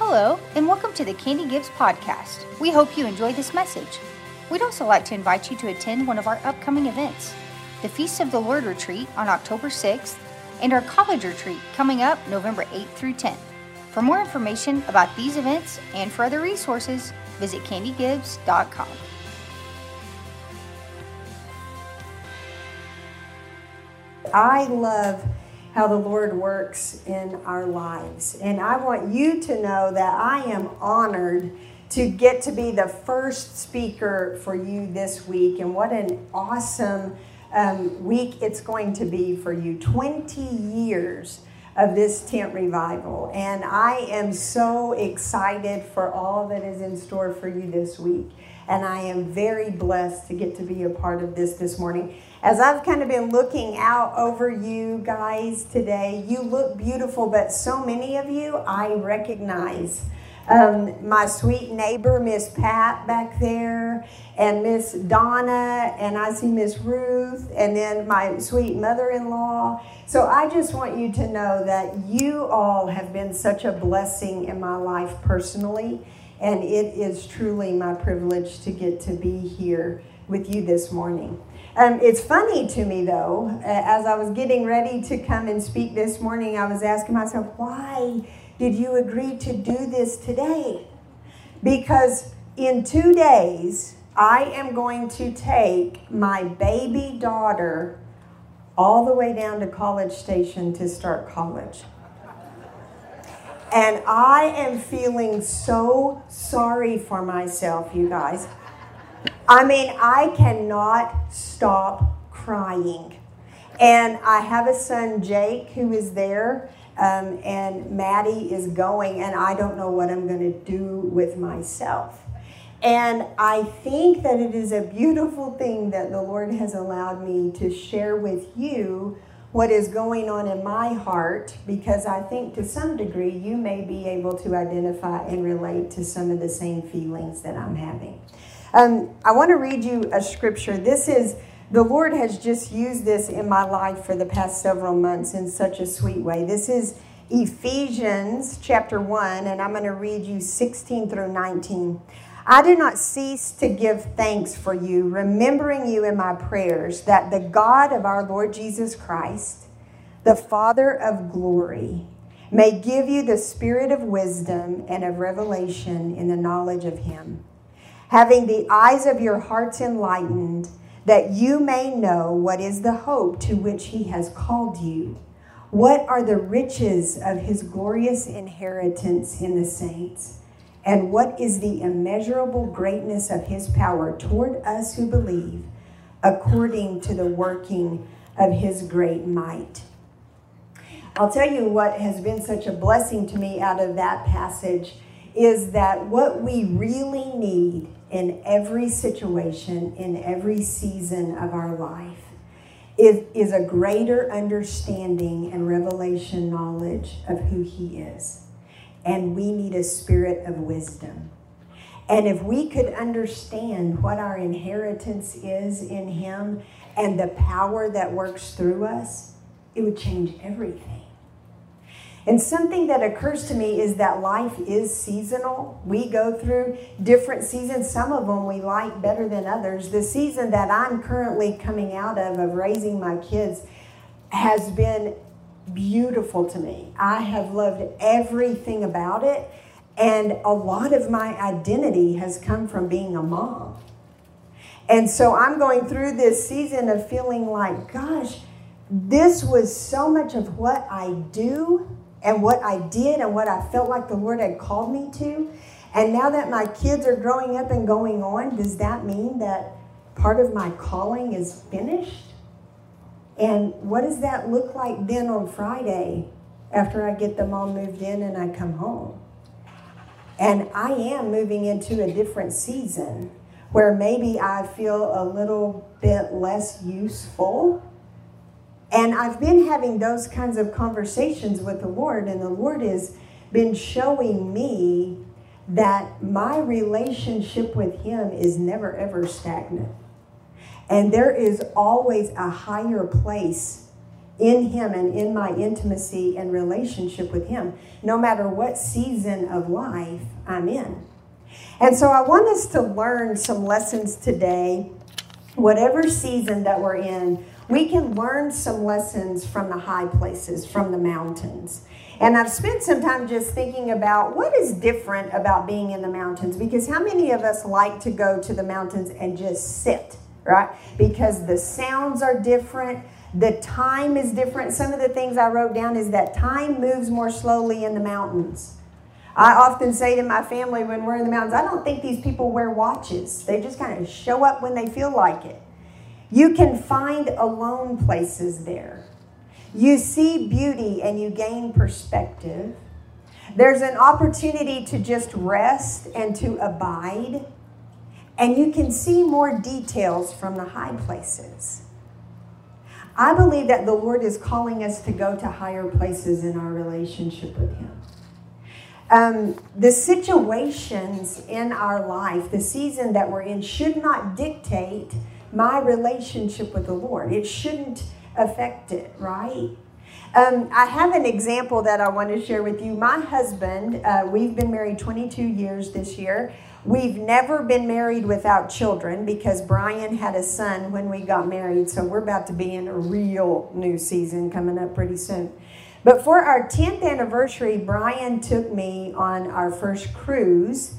Hello, and welcome to the Candy Gibbs podcast. We hope you enjoy this message. We'd also like to invite you to attend one of our upcoming events the Feast of the Lord retreat on October 6th, and our college retreat coming up November 8th through 10th. For more information about these events and for other resources, visit candygibbs.com. I love how the Lord works in our lives. And I want you to know that I am honored to get to be the first speaker for you this week. And what an awesome um, week it's going to be for you 20 years of this tent revival. And I am so excited for all that is in store for you this week. And I am very blessed to get to be a part of this this morning. As I've kind of been looking out over you guys today, you look beautiful, but so many of you I recognize. Um, my sweet neighbor, Miss Pat, back there, and Miss Donna, and I see Miss Ruth, and then my sweet mother in law. So I just want you to know that you all have been such a blessing in my life personally, and it is truly my privilege to get to be here with you this morning. Um, it's funny to me, though, as I was getting ready to come and speak this morning, I was asking myself, why did you agree to do this today? Because in two days, I am going to take my baby daughter all the way down to College Station to start college. And I am feeling so sorry for myself, you guys. I mean, I cannot stop crying. And I have a son, Jake, who is there, um, and Maddie is going, and I don't know what I'm going to do with myself. And I think that it is a beautiful thing that the Lord has allowed me to share with you what is going on in my heart because I think to some degree you may be able to identify and relate to some of the same feelings that I'm having. Um, I want to read you a scripture. This is, the Lord has just used this in my life for the past several months in such a sweet way. This is Ephesians chapter 1, and I'm going to read you 16 through 19. I do not cease to give thanks for you, remembering you in my prayers, that the God of our Lord Jesus Christ, the Father of glory, may give you the spirit of wisdom and of revelation in the knowledge of him having the eyes of your hearts enlightened, that you may know what is the hope to which he has called you. What are the riches of his glorious inheritance in the saints? And what is the immeasurable greatness of his power toward us who believe, according to the working of his great might? I'll tell you what has been such a blessing to me out of that passage is that what we really need in every situation, in every season of our life, is, is a greater understanding and revelation knowledge of who He is. And we need a spirit of wisdom. And if we could understand what our inheritance is in Him and the power that works through us, it would change everything. And something that occurs to me is that life is seasonal. We go through different seasons. Some of them we like better than others. The season that I'm currently coming out of, of raising my kids, has been beautiful to me. I have loved everything about it. And a lot of my identity has come from being a mom. And so I'm going through this season of feeling like, gosh, this was so much of what I do and what I did and what I felt like the Lord had called me to. And now that my kids are growing up and going on, does that mean that part of my calling is finished? And what does that look like then on Friday after I get them all moved in and I come home? And I am moving into a different season where maybe I feel a little bit less useful and I've been having those kinds of conversations with the Lord, and the Lord has been showing me that my relationship with Him is never ever stagnant. And there is always a higher place in Him and in my intimacy and relationship with Him, no matter what season of life I'm in. And so I want us to learn some lessons today, whatever season that we're in. We can learn some lessons from the high places, from the mountains. And I've spent some time just thinking about what is different about being in the mountains because how many of us like to go to the mountains and just sit, right? Because the sounds are different, the time is different. Some of the things I wrote down is that time moves more slowly in the mountains. I often say to my family when we're in the mountains, I don't think these people wear watches. They just kind of show up when they feel like it. You can find alone places there. You see beauty and you gain perspective. There's an opportunity to just rest and to abide. And you can see more details from the high places. I believe that the Lord is calling us to go to higher places in our relationship with Him. Um, the situations in our life, the season that we're in, should not dictate my relationship with the Lord. It shouldn't affect it, right? Um, I have an example that I want to share with you. My husband, uh, we've been married 22 years this year. We've never been married without children because Brian had a son when we got married. So we're about to be in a real new season coming up pretty soon. But for our 10th anniversary, Brian took me on our first cruise.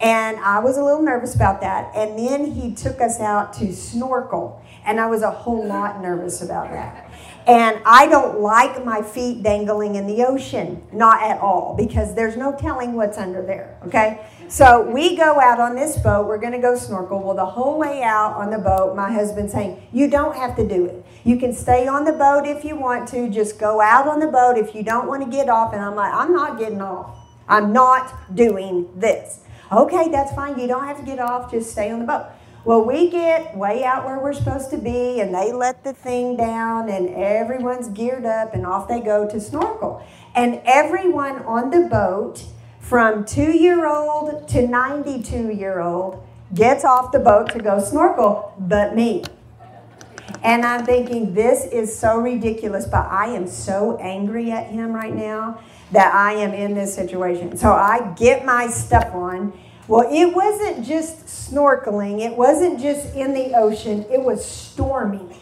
And I was a little nervous about that. And then he took us out to snorkel. And I was a whole lot nervous about that. And I don't like my feet dangling in the ocean, not at all, because there's no telling what's under there, okay? So we go out on this boat, we're gonna go snorkel. Well, the whole way out on the boat, my husband's saying, You don't have to do it. You can stay on the boat if you want to, just go out on the boat if you don't want to get off. And I'm like, I'm not getting off. I'm not doing this. Okay, that's fine. You don't have to get off, just stay on the boat. Well, we get way out where we're supposed to be, and they let the thing down, and everyone's geared up, and off they go to snorkel. And everyone on the boat, from two year old to 92 year old, gets off the boat to go snorkel, but me. And I'm thinking, this is so ridiculous, but I am so angry at him right now that I am in this situation. So I get my stuff on well, it wasn't just snorkeling, it wasn't just in the ocean, it was stormy.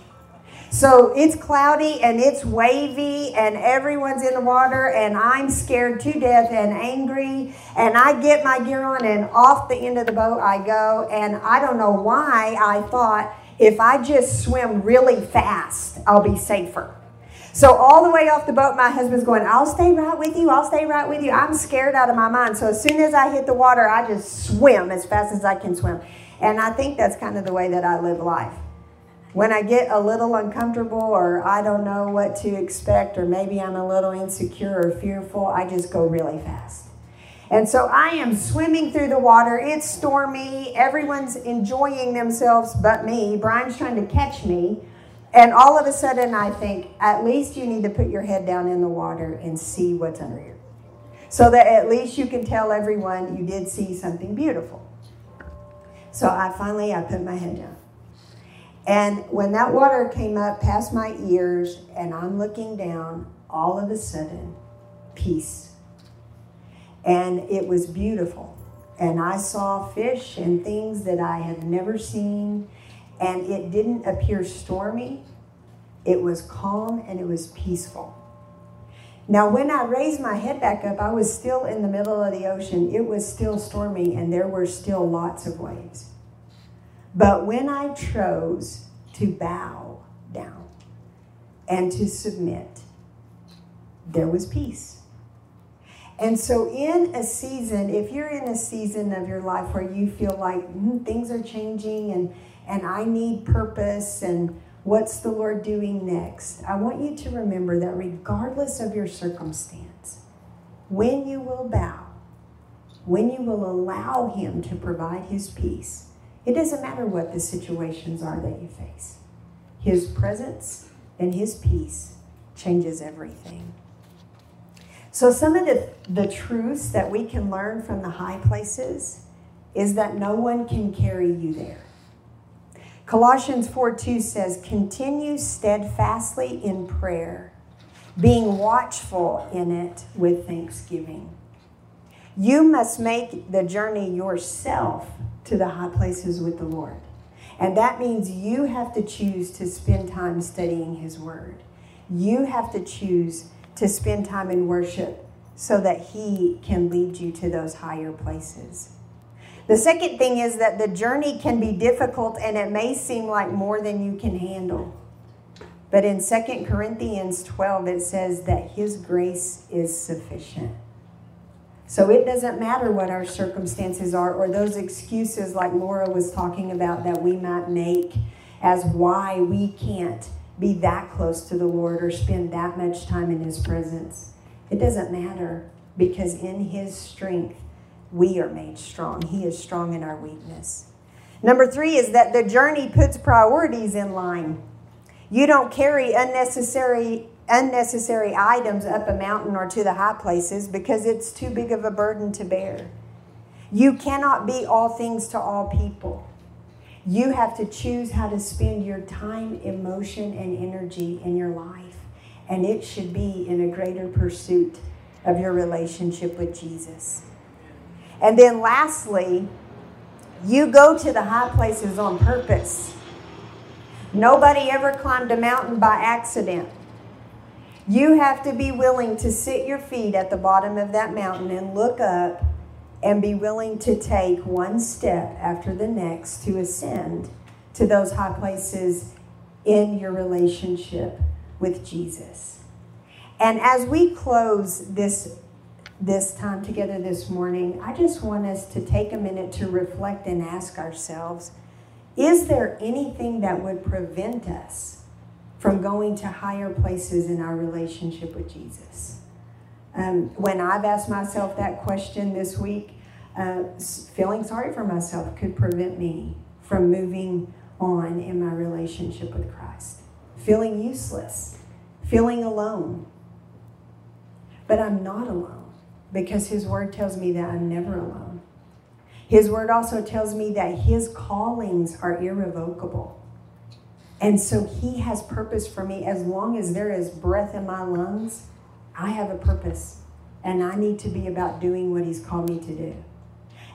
So it's cloudy and it's wavy, and everyone's in the water, and I'm scared to death and angry. And I get my gear on, and off the end of the boat I go. And I don't know why I thought if I just swim really fast, I'll be safer. So all the way off the boat, my husband's going, I'll stay right with you. I'll stay right with you. I'm scared out of my mind. So as soon as I hit the water, I just swim as fast as I can swim. And I think that's kind of the way that I live life. When I get a little uncomfortable or I don't know what to expect or maybe I'm a little insecure or fearful, I just go really fast. And so I am swimming through the water. It's stormy. Everyone's enjoying themselves but me. Brian's trying to catch me. And all of a sudden, I think, at least you need to put your head down in the water and see what's under you. So that at least you can tell everyone you did see something beautiful. So I finally, I put my head down. And when that water came up past my ears and I'm looking down, all of a sudden, peace. And it was beautiful. And I saw fish and things that I had never seen and it didn't appear stormy. It was calm and it was peaceful. Now, when I raised my head back up, I was still in the middle of the ocean. It was still stormy and there were still lots of waves. But when I chose to bow down and to submit, there was peace. And so, in a season, if you're in a season of your life where you feel like mm, things are changing and and I need purpose and what's the Lord doing next, I want you to remember that regardless of your circumstance, when you will bow, when you will allow Him to provide His peace, it doesn't matter what the situations are that you face. His presence and His peace changes everything. So, some of the, the truths that we can learn from the high places is that no one can carry you there. Colossians 4 2 says, Continue steadfastly in prayer, being watchful in it with thanksgiving. You must make the journey yourself to the high places with the Lord. And that means you have to choose to spend time studying His Word. You have to choose to spend time in worship so that He can lead you to those higher places. The second thing is that the journey can be difficult and it may seem like more than you can handle. But in 2 Corinthians 12, it says that His grace is sufficient. So it doesn't matter what our circumstances are or those excuses, like Laura was talking about, that we might make as why we can't be that close to the Lord or spend that much time in His presence. It doesn't matter because in His strength, we are made strong. He is strong in our weakness. Number three is that the journey puts priorities in line. You don't carry unnecessary unnecessary items up a mountain or to the high places because it's too big of a burden to bear. You cannot be all things to all people. You have to choose how to spend your time, emotion, and energy in your life. And it should be in a greater pursuit of your relationship with Jesus. And then lastly, you go to the high places on purpose. Nobody ever climbed a mountain by accident. You have to be willing to sit your feet at the bottom of that mountain and look up and be willing to take one step after the next to ascend to those high places in your relationship with Jesus. And as we close this this time together this morning, I just want us to take a minute to reflect and ask ourselves, is there anything that would prevent us from going to higher places in our relationship with Jesus. Um, when I've asked myself that question this week, uh, feeling sorry for myself could prevent me from moving on in my relationship with Christ. Feeling useless, feeling alone. But I'm not alone because His Word tells me that I'm never alone. His Word also tells me that His callings are irrevocable. And so He has purpose for me. As long as there is breath in my lungs, I have a purpose. And I need to be about doing what He's called me to do.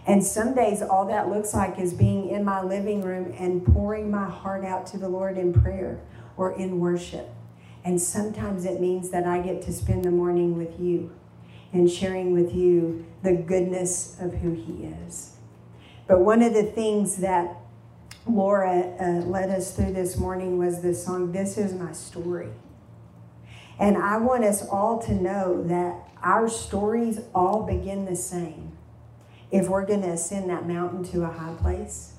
And some days, all that looks like is being in my living room and pouring my heart out to the Lord in prayer or in worship. And sometimes it means that I get to spend the morning with you and sharing with you the goodness of who He is. But one of the things that Laura uh, led us through this morning was the song, This Is My Story. And I want us all to know that our stories all begin the same if we're going to ascend that mountain to a high place.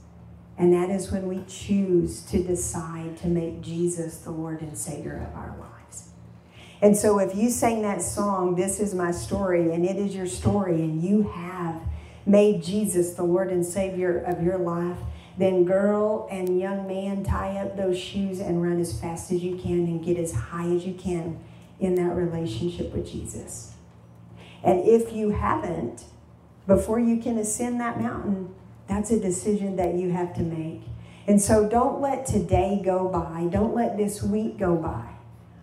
And that is when we choose to decide to make Jesus the Lord and Savior of our lives. And so if you sang that song, This is My Story, and it is your story, and you have made Jesus the Lord and Savior of your life, then, girl and young man, tie up those shoes and run as fast as you can and get as high as you can in that relationship with Jesus. And if you haven't, before you can ascend that mountain, that's a decision that you have to make. And so don't let today go by, don't let this week go by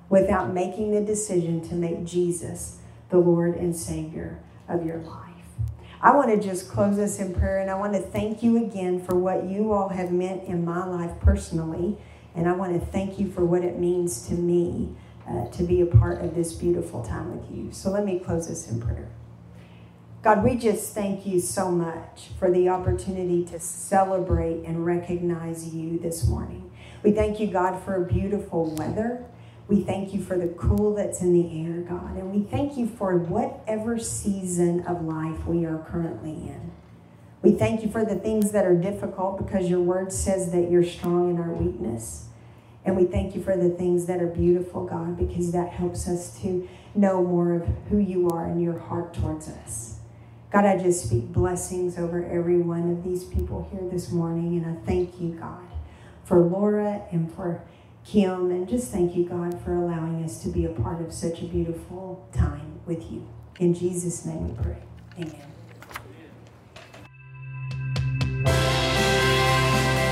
without making the decision to make Jesus the Lord and Savior of your life. I want to just close us in prayer and I want to thank you again for what you all have meant in my life personally. And I want to thank you for what it means to me uh, to be a part of this beautiful time with you. So let me close this in prayer. God, we just thank you so much for the opportunity to celebrate and recognize you this morning. We thank you, God, for beautiful weather. We thank you for the cool that's in the air, God. And we thank you for whatever season of life we are currently in. We thank you for the things that are difficult because your word says that you're strong in our weakness. And we thank you for the things that are beautiful, God, because that helps us to know more of who you are and your heart towards us. God, I just speak blessings over every one of these people here this morning. And I thank you, God, for Laura and for Kim, and just thank you, God, for allowing us to be a part of such a beautiful time with you. In Jesus' name we pray. Amen.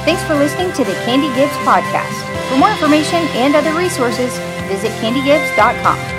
Thanks for listening to the Candy Gibbs podcast. For more information and other resources, visit candygibbs.com.